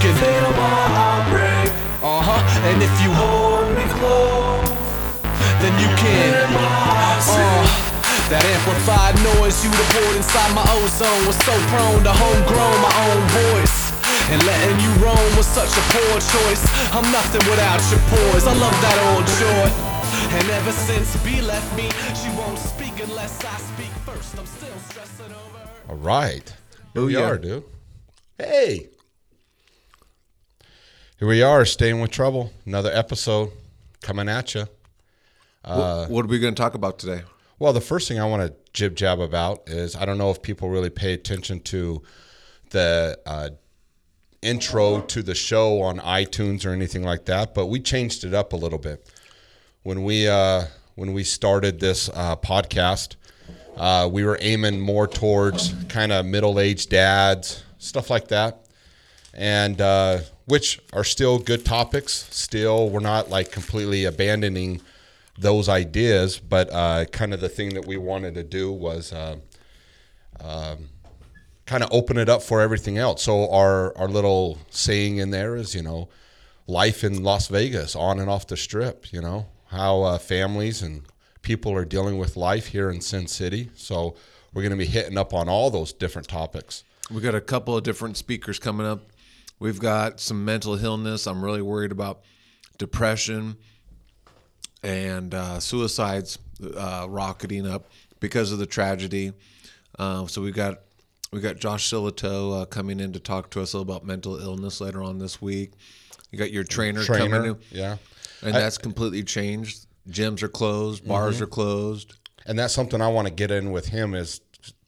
can feel my heart break. Uh huh. And if you hold me close, then you can. Uh, that amplified noise you poured inside my ozone was so prone to homegrown my own voice. And letting you roam was such a poor choice. I'm nothing without your pores. I love that old joy. And ever since B left me, she won't speak unless I speak first. I'm still stressing over. All right. Here we are, dude. Hey. Here we are, staying with trouble. Another episode coming at you. what, what are we going to talk about today? Well, the first thing I want to jib jab about is I don't know if people really pay attention to the uh, intro to the show on iTunes or anything like that, but we changed it up a little bit when we uh, when we started this uh, podcast. Uh, we were aiming more towards kind of middle aged dads, stuff like that, and uh, which are still good topics. Still, we're not like completely abandoning those ideas, but uh, kind of the thing that we wanted to do was uh, um, kind of open it up for everything else. So our our little saying in there is, you know, life in Las Vegas, on and off the strip. You know how uh, families and people are dealing with life here in Sin City. So we're going to be hitting up on all those different topics. We got a couple of different speakers coming up. We've got some mental illness. I'm really worried about depression and uh, suicides uh, rocketing up because of the tragedy. Uh, so we got we got Josh Silito uh, coming in to talk to us about mental illness later on this week. You got your trainer, coming in, yeah. and that's completely changed. Gyms are closed, bars Mm-hmm. are closed. and that's something I want to get in with him is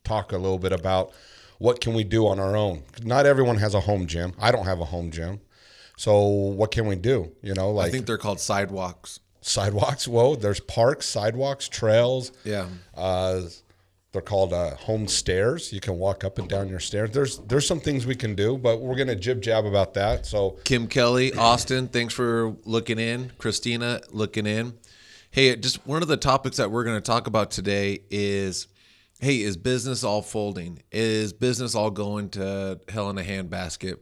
talk a little bit about what can we do on our own. Not everyone has a home gym. I don't have a home gym, so what can we do? You know, like I think they're called sidewalks. sidewalks. Whoa, there's parks, sidewalks, trails. Yeah. Uh, they're called uh, home stairs. You can walk up and down your stairs. There's there's some things we can do, but we're gonna jib jab about that. So Kim Kelly, Austin, thanks for looking in. Christina, looking in. Hey, just one of the topics that we're going to talk about today is hey, is business all folding? Is business all going to hell in a handbasket?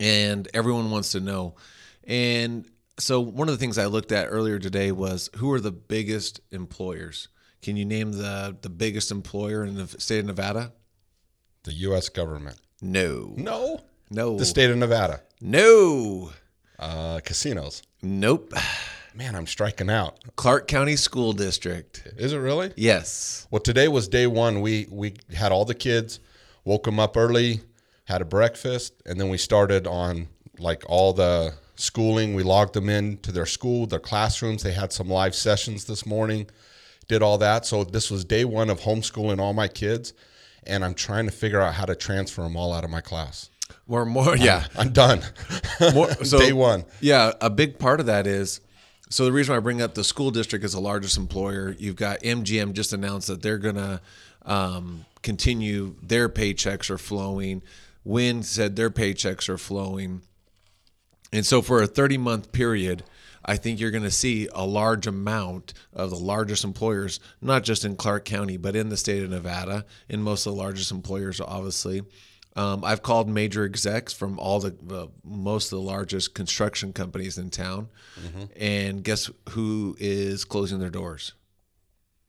And everyone wants to know. And so, one of the things I looked at earlier today was who are the biggest employers? Can you name the, the biggest employer in the state of Nevada? the U.S. government. No. No, No. the state of Nevada. No. Uh, casinos. Nope. Man, I'm striking out. Clark County School District. Is it really? Yes. Well, today was day one. We we had all the kids, woke them up early, had a breakfast, and then we started on like all the schooling. We logged them in to their school, their classrooms. They had some live sessions this morning, did all that. So this was day one of homeschooling all my kids, and I'm trying to figure out how to transfer them all out of my class. More, more, yeah. I'm done. More, so, day one. Yeah, a big part of that is so the reason I bring up the school district as the largest employer, you've got MGM just announced that they're going to um, continue, their paychecks are flowing. Wynn said their paychecks are flowing. And so for a 30 month period, I think you're going to see a large amount of the largest employers, not just in Clark County, but in the state of Nevada, in most of the largest employers, obviously. Um, I've called major execs from all the uh, most of the largest construction companies in town, and guess who is closing their doors?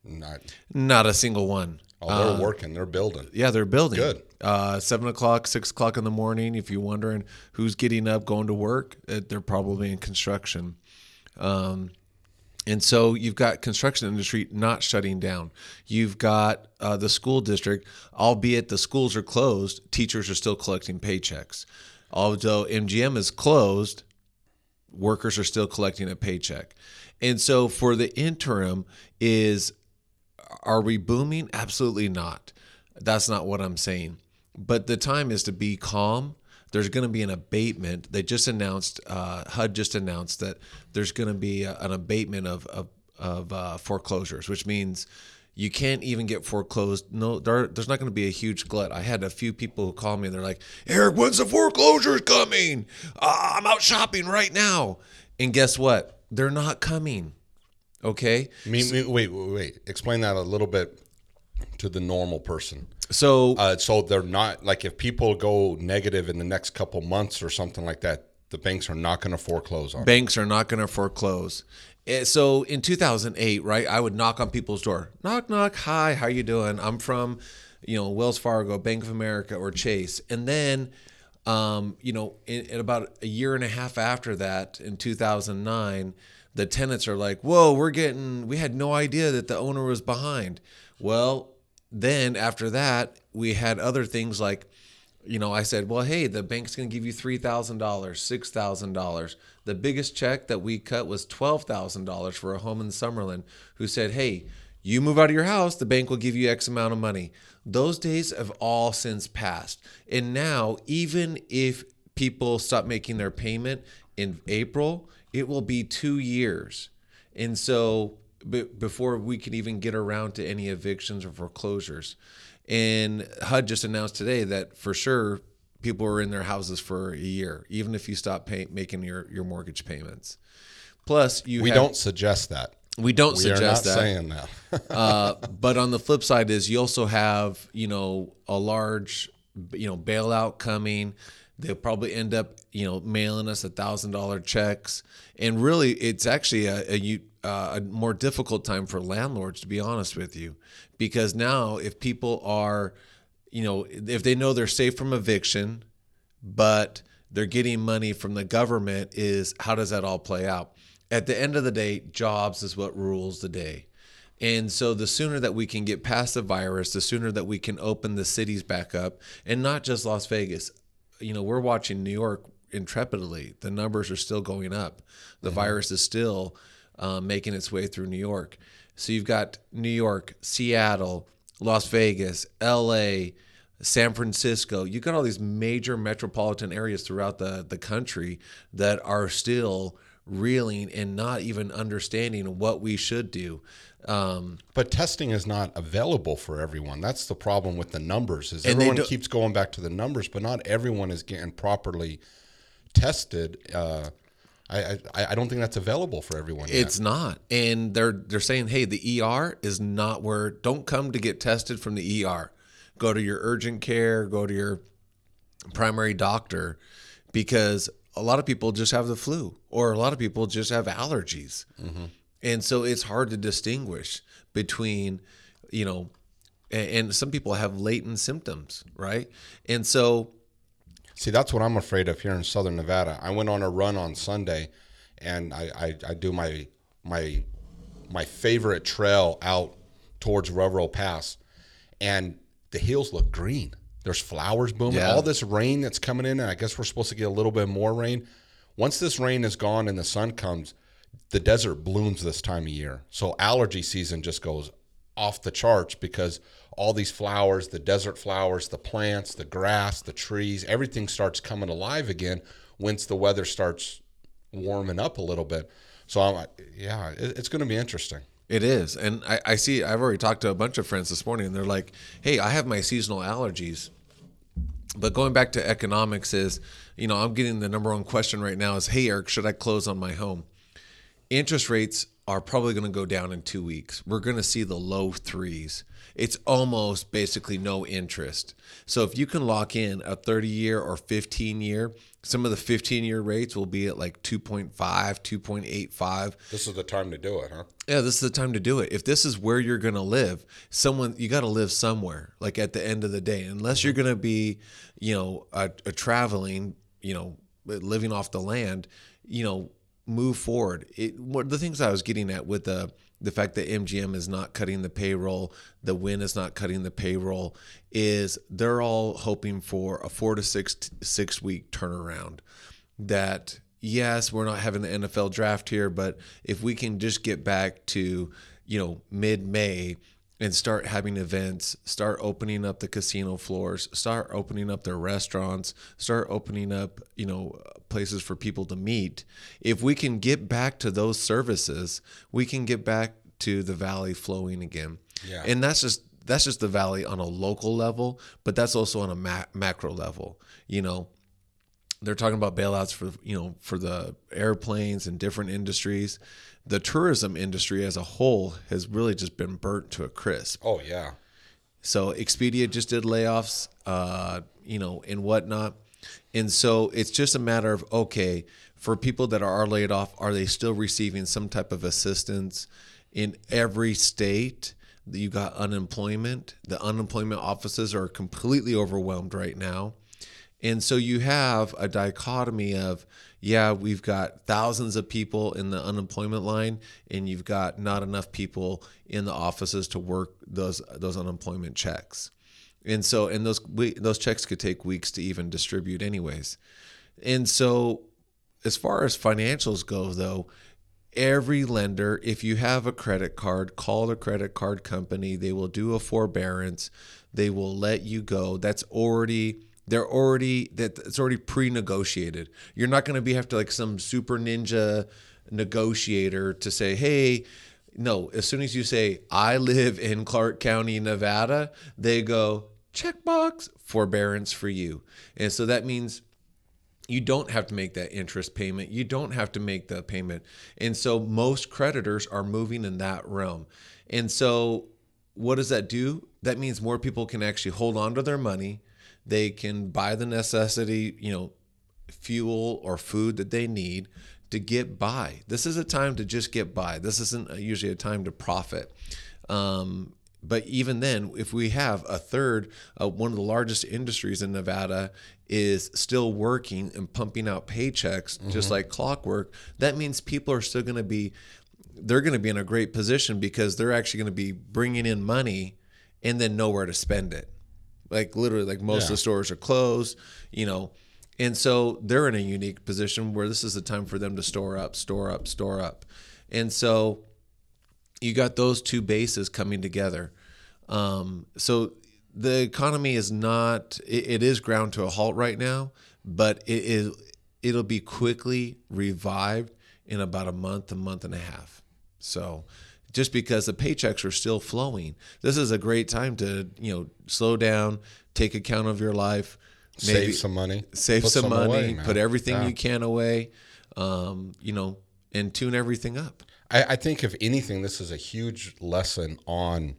Not, Not a single one. oh, they're working. They're building. Yeah, they're building. Good. Uh, seven o'clock, six o'clock in the morning. If you're wondering who's getting up, going to work, uh, they're probably in construction. Um, and so you've got construction industry not shutting down. You've got uh, the school district, albeit the schools are closed, teachers are still collecting paychecks. Although MGM is closed, workers are still collecting a paycheck. And so for the interim is are we booming? Absolutely not. That's not what I'm saying. But the time is to be calm. There's going to be an abatement. They just announced, uh, HUD just announced that there's going to be a, an abatement of of, of uh, foreclosures, which means you can't even get foreclosed. No, there, there's not going to be a huge glut. I had a few people who call me and they're like, Eric, when's the foreclosures coming? Uh, I'm out shopping right now. And guess what? They're not coming. Okay. Wait, wait, wait. Explain that a little bit to the normal person. So Uh, so they're not like if people go negative in the next couple months or something like that, the banks are not going to foreclose on. it. banks are not going to foreclose. Eh, So in 2008, right, I would knock on people's door. Knock, knock. Hi, how you doing? I'm from, you know, Wells Fargo, Bank of America, or Chase. And then, um, you know, in, in about a year and a half after that, in 2009, the tenants are like, "Whoa, we're getting. We had no idea that the owner was behind." Well, then after that, we had other things like you know, I said, well, hey, the bank's going to give you $3,000, $6,000. The biggest check that we cut was $12,000 for a home in Summerlin who said, hey, you move out of your house, the bank will give you X amount of money. Those days have all since passed. And now, even if people stop making their payment in April, it will be two years. And so, before we can even get around to any evictions or foreclosures. And HUD just announced today that for sure people are in their houses for a year, even if you stop pay- making your, your mortgage payments. Plus, you We have- don't suggest that. we don't We are not suggest that. saying that. uh, but on the flip side is you also have you know a large you know bailout coming. They'll probably end up you know mailing us a thousand dollar checks, and really it's actually a, a you uh, a more difficult time for landlords to be honest with you, because now if people are you know if they know they're safe from eviction, but they're getting money from the government is how does that all play out? At the end of the day, jobs is what rules the day. And so the sooner that we can get past the virus, the sooner that we can open the cities back up and not just Las Vegas. You know, we're watching New York intrepidly. The numbers are still going up. The virus is still um, making its way through New York. So you've got New York, Seattle, Las Vegas, LA, San Francisco. You've got all these major metropolitan areas throughout the, the country that are still reeling and not even understanding what we should do. Um, But testing is not available for everyone. That's the problem with the numbers. Is everyone keeps going back to the numbers, but not everyone is getting properly tested. Uh, I, I I don't think that's available for everyone. yet. It's not, and they're they're saying, hey, the ER is not where. Don't come to get tested from the ER. Go to your urgent care. Go to your primary doctor, because a lot of people just have the flu, or a lot of people just have allergies, and so it's hard to distinguish between, you know, and, and some people have latent symptoms, right? And so See, that's what I'm afraid of here in Southern Nevada. I went on a run on Sunday, and I, I, I do my my my favorite trail out towards Railroad Pass, and the hills look green. There's flowers booming. Yeah. All this rain that's coming in, and I guess we're supposed to get a little bit more rain. Once this rain is gone and the sun comes, the desert blooms this time of year. So allergy season just goes off the charts because all these flowers, the desert flowers, the plants, the grass, the trees, everything starts coming alive again once the weather starts warming up a little bit. So I'm like, yeah, it, it's going to be interesting. It is. And I, I see, I've already talked to a bunch of friends this morning, and they're like, hey, I have my seasonal allergies. But going back to economics, is, you know, I'm getting the number one question right now is, hey, Eric, should I close on my home? Interest rates are probably going to go down in two weeks. We're going to see the low threes. It's almost basically no interest. So if you can lock in a 30 year or 15 year, some of the 15 year rates will be at like 2.5, 2.85. This is the time to do it, huh? Yeah, this is the time to do it. If this is where you're going to live, someone you got to live somewhere. Like at the end of the day, unless you're going to be, you know, a, a traveling, you know, living off the land, you know, move forward. It what the things I was getting at with the the fact that MGM is not cutting the payroll, the Wynn is not cutting the payroll, is they're all hoping for a four to six six week turnaround. That yes, we're not having the NFL draft here, but if we can just get back to you know mid May and start having events, start opening up the casino floors, start opening up their restaurants, start opening up, you know, places for people to meet. If we can get back to those services, we can get back to the valley flowing again. Yeah. And that's just that's just the valley on a local level, but that's also on a ma- macro level. You know, they're talking about bailouts for you know for the airplanes and different industries. The tourism industry as a whole has really just been burnt to a crisp. Oh, yeah. So Expedia just did layoffs, uh, you know, and whatnot. And so it's just a matter of okay, for people that are laid off, are they still receiving some type of assistance in every state? You got unemployment. The unemployment offices are completely overwhelmed right now. And so you have a dichotomy of, yeah, we've got thousands of people in the unemployment line, and you've got not enough people in the offices to work those those unemployment checks. And so, and those those checks could take weeks to even distribute, anyways. And so, as far as financials go, though, every lender, if you have a credit card, call the credit card company. They will do a forbearance. They will let you go. That's already they're already that it's already pre-negotiated. You're not going to be have to like some super ninja negotiator to say, "Hey, no." As soon as you say, "I live in Clark County, Nevada," they go, "Checkbox forbearance for you." And so that means you don't have to make that interest payment. You don't have to make the payment. And so most creditors are moving in that realm. And so what does that do? That means more people can actually hold on to their money. They can buy the necessity, you know, fuel or food that they need to get by. This is a time to just get by. This isn't usually a time to profit. Um, but even then, if we have a third, uh, one of the largest industries in Nevada is still working and pumping out paychecks just like clockwork, that means people are still going to be, they're going to be in a great position because they're actually going to be bringing in money and then nowhere to spend it. Like literally, like most of the stores are closed, you know. And so they're in a unique position where this is the time for them to store up, store up, store up. And so you got those two bases coming together. Um, so the economy is not it, it is ground to a halt right now, but it is it'll be quickly revived in about a month, a month and a half. So just because the paychecks are still flowing, this is a great time to you know slow down, take account of your life, Save some money. save Put some, some money, away, put everything Yeah. you can away, um, you know, and tune everything up. I, I think if anything, this is a huge lesson on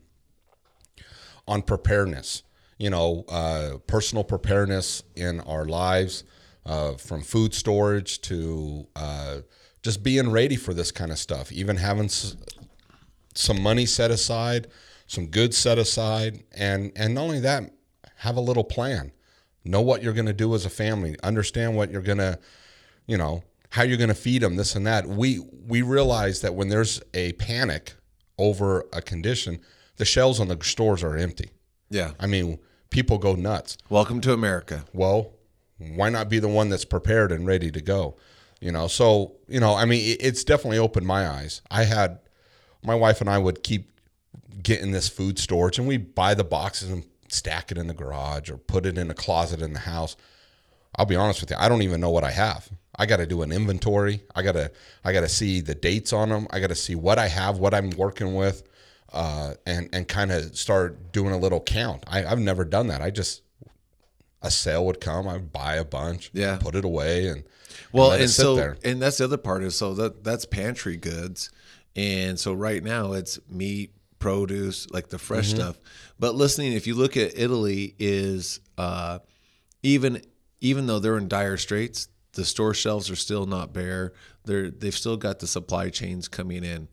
on preparedness. You know, uh, personal preparedness in our lives, uh, from food storage to uh, just being ready for this kind of stuff. Even having s- some money set aside, some goods set aside, and and not only that, have a little plan. Know what you're going to do as a family. Understand what you're going to you know how you're going to feed them this and that we we realize that when there's a panic over a condition the shelves on the stores are empty Yeah. i mean people go nuts Welcome to America. well why not be the one that's prepared and ready to go you know so you know i mean it's definitely opened my eyes i had my wife and i would keep getting this food storage and we buy the boxes and stack it in the garage or put it in a closet in the house I'll be honest with you. I don't even know what I have. I got to do an inventory. I got to I got to see the dates on them. I got to see what I have, what I'm working with, uh, and and kind of start doing a little count. I, I've never done that. I just a sale would come. I would buy a bunch, Yeah. put it away, and Well, let and, so there. and that's the other part is so that that's pantry goods, and so right now it's meat, produce, like the fresh Mm-hmm. stuff. But listening, if you look at Italy, is uh, even even though they're in dire straits, the store shelves are still not bare. They're they've still got the supply chains coming in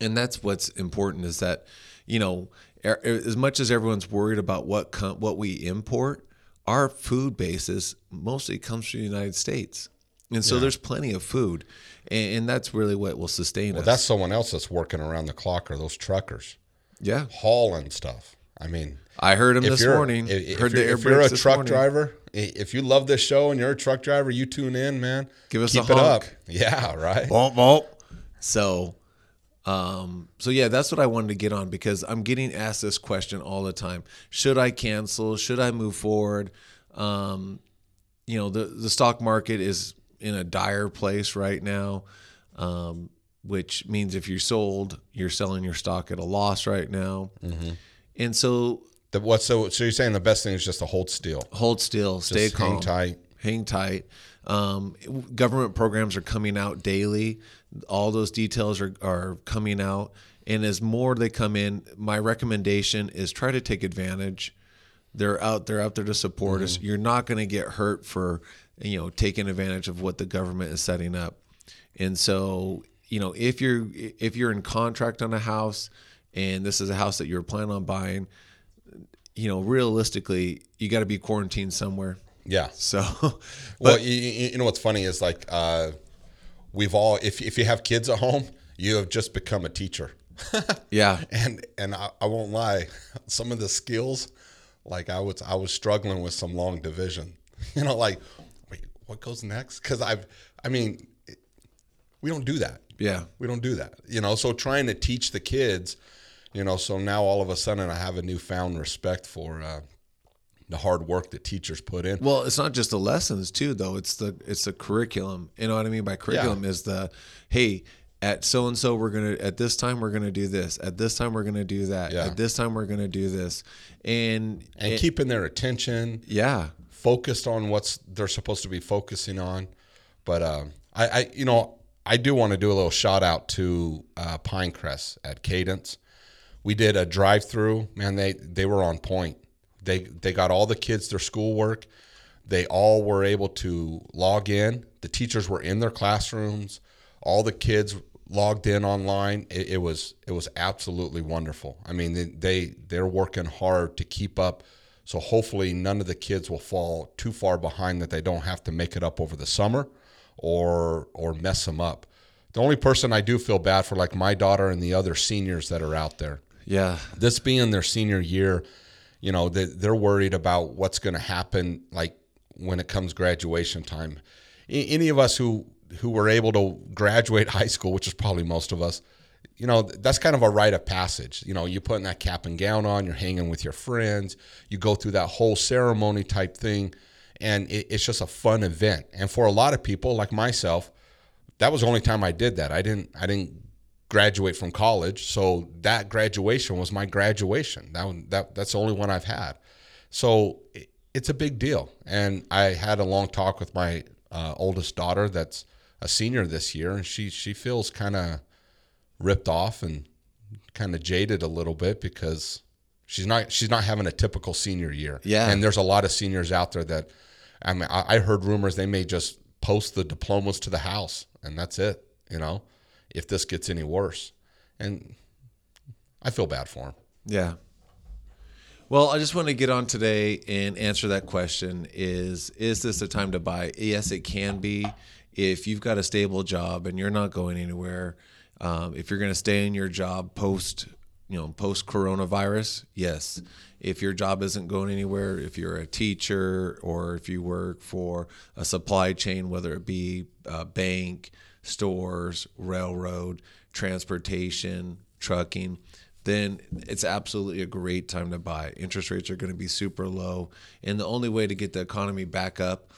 and that's what's important is that you know er- as much as everyone's worried about what com- what we import our food basis mostly comes from the united states and so there's plenty of food and, and that's really what will sustain us Well that's someone else that's working around the clock. or those truckers yeah hauling stuff? I mean, i heard him this morning if, heard if you're, the air if you're a truck morning. driver, if you love this show and you're a truck driver, you tune in, man. Give us Keep a it up. Yeah, right. So, um, so yeah, that's what I wanted to get on because I'm getting asked this question all the time: Should I cancel? Should I move forward? Um, you know, the the stock market is in a dire place right now, um, which means if you sold, you're selling your stock at a loss right now, and so The, what so so you're saying the best thing is just to hold still. hold still, stay Just hang tight. hang tight. Um, government programs are coming out daily. All those details are, are coming out, And as more they come in, my recommendation is try to take advantage. They're out they're out there to support us. You're not going to get hurt for you know taking advantage of what the government is setting up. And so, you know, if you're if you're in contract on a house and this is a house that you're planning on buying, you know, realistically, you got to be quarantined somewhere. Yeah. So, Well, you, you know what's funny is like uh, we've all if if you have kids at home, you have just become a teacher. yeah, and and I, I won't lie, some of the skills, like I was I was struggling with some long division. You know, like what goes next? Because I've I mean, we don't do that. yeah, We don't do that. You know, so trying to teach the kids, you know, so now all of a sudden I have a newfound respect for uh, the hard work that teachers put in. Well, it's not just the lessons too, though. It's the it's the curriculum. You know what I mean by curriculum is the hey at so and so we're gonna at this time we're gonna do this at this time we're gonna do that Yeah. at this time we're gonna do this and and it- keeping their attention yeah focused on what's they're supposed to be focusing on. But um, I, I, you know, I do want to do a little shout out to uh, Pinecrest at Cadence. We did a drive through. Man, they they were on point. They they got all the kids their schoolwork. They all were able to log in. The teachers were in their classrooms. All the kids logged in online. It, it was it was absolutely wonderful. I mean, they, they they're working hard to keep up. So hopefully, none of the kids will fall too far behind that they don't have to make it up over the summer, or or mess them up. The only person I do feel bad for, like my daughter and the other seniors that are out there, yeah this being their senior year, you know, they, they're worried about what's going to happen, like when it comes graduation time. Any of us who who were able to graduate high school, which is probably most of us, you know, that's kind of a rite of passage. You know, you're putting that cap and gown on, you're hanging with your friends, you go through that whole ceremony type thing, and it, it's just a fun event. And for a lot of people, like myself, that was the only time I did that. I didn't I didn't graduate from college, so that graduation was my graduation. That one, that that's the only one I've had. So it, it's a big deal. And I had a long talk with my uh, oldest daughter, that's a senior this year, and she she feels kind of ripped off and kind of jaded a little bit because she's not she's not having a typical senior year. Yeah. and there's a lot of seniors out there that I mean I, I heard rumors they may just post the diplomas to the house and that's it. You know, if this gets any worse, and I feel bad for them. Yeah. Well, I just want to get on today and answer that question is is this a time to buy? Yes, it can be if you've got a stable job and you're not going anywhere. Um, if you're going to stay in your job post, you know, post coronavirus, yes. If your job isn't going anywhere, if you're a teacher or if you work for a supply chain, whether it be a bank, stores, railroad, transportation, trucking, then it's absolutely a great time to buy. Interest rates are going to be super low. And the only way to get the economy back up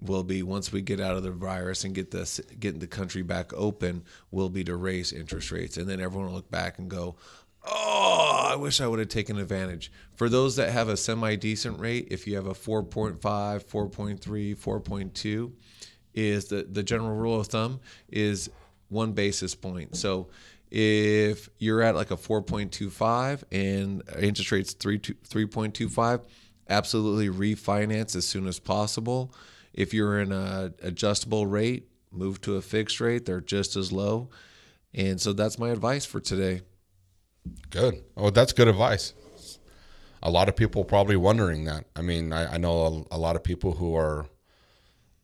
will be once we get out of the virus and get the get the country back open will be to raise interest rates. And then everyone will look back and go oh i wish i would have taken advantage. For those that have a semi decent rate if you have a 4.5 4.3 4.2 is the the general rule of thumb is one basis point. So if you're at like a 4.25 and interest rates 3 3.25 absolutely refinance as soon as possible if you're in a adjustable rate move to a fixed rate they're just as low and so that's my advice for today Good. Oh, that's good advice. A lot of people probably wondering that. I mean, I, I know a, a lot of people who are,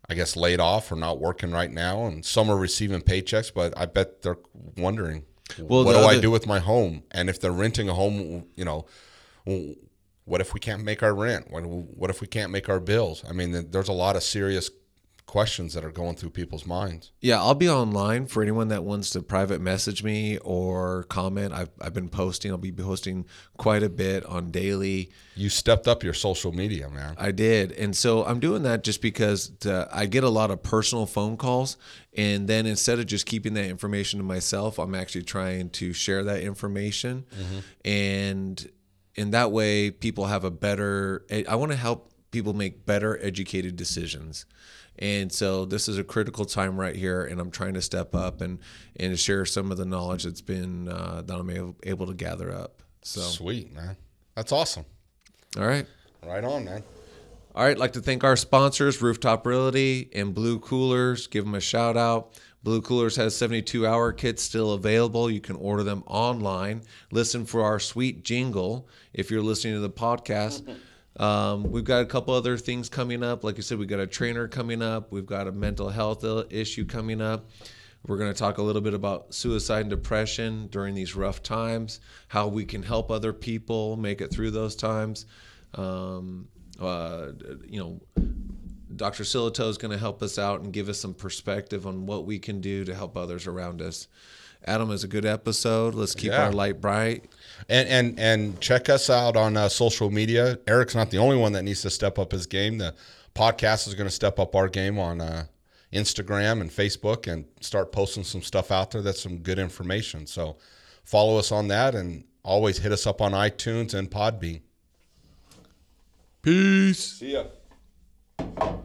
I guess, laid off or not working right now, and some are receiving paychecks. But I bet they're wondering, Well, what the do I do with my home? And if they're renting a home, you know, what if we can't make our rent? What, what if we can't make our bills? I mean, there's a lot of serious questions that are going through people's minds. Yeah, I'll be online for anyone that wants to private message me or comment. I've, I've been posting. I'll be posting quite a bit on daily. You stepped up your social media, man. I did. And so I'm doing that just because to, I get a lot of personal phone calls. And then instead of just keeping that information to myself, I'm actually trying to share that information. Mm-hmm. And in that way, people have a better, I want to help people make better educated decisions. And so this is a critical time right here, and I'm trying to step up and and share some of the knowledge that's been uh, that I'm able, able to gather up. So, Sweet, man. That's awesome. all right. Right on, man. All right, I'd like to thank our sponsors, Rooftop Realty and Blue Coolers. Give them a shout out. Blue Coolers has 72 hour kits still available. You can order them online. Listen for our sweet jingle if you're listening to the podcast. Um, we've got a couple other things coming up. Like I said, we've got a trainer coming up, we've got a mental health issue coming up. We're going to talk a little bit about suicide and depression during these rough times, how we can help other people make it through those times. Um, uh, you know, Dr. Silito is going to help us out and give us some perspective on what we can do to help others around us. Adam is a good episode. Let's keep Yeah. our light bright. And and and check us out on uh, social media. Eric's not the only one that needs to step up his game. The podcast is going to step up our game on uh, Instagram and Facebook and start posting some stuff out there. That's some good information. So follow us on that and always hit us up on iTunes and Podbean. Peace. See ya.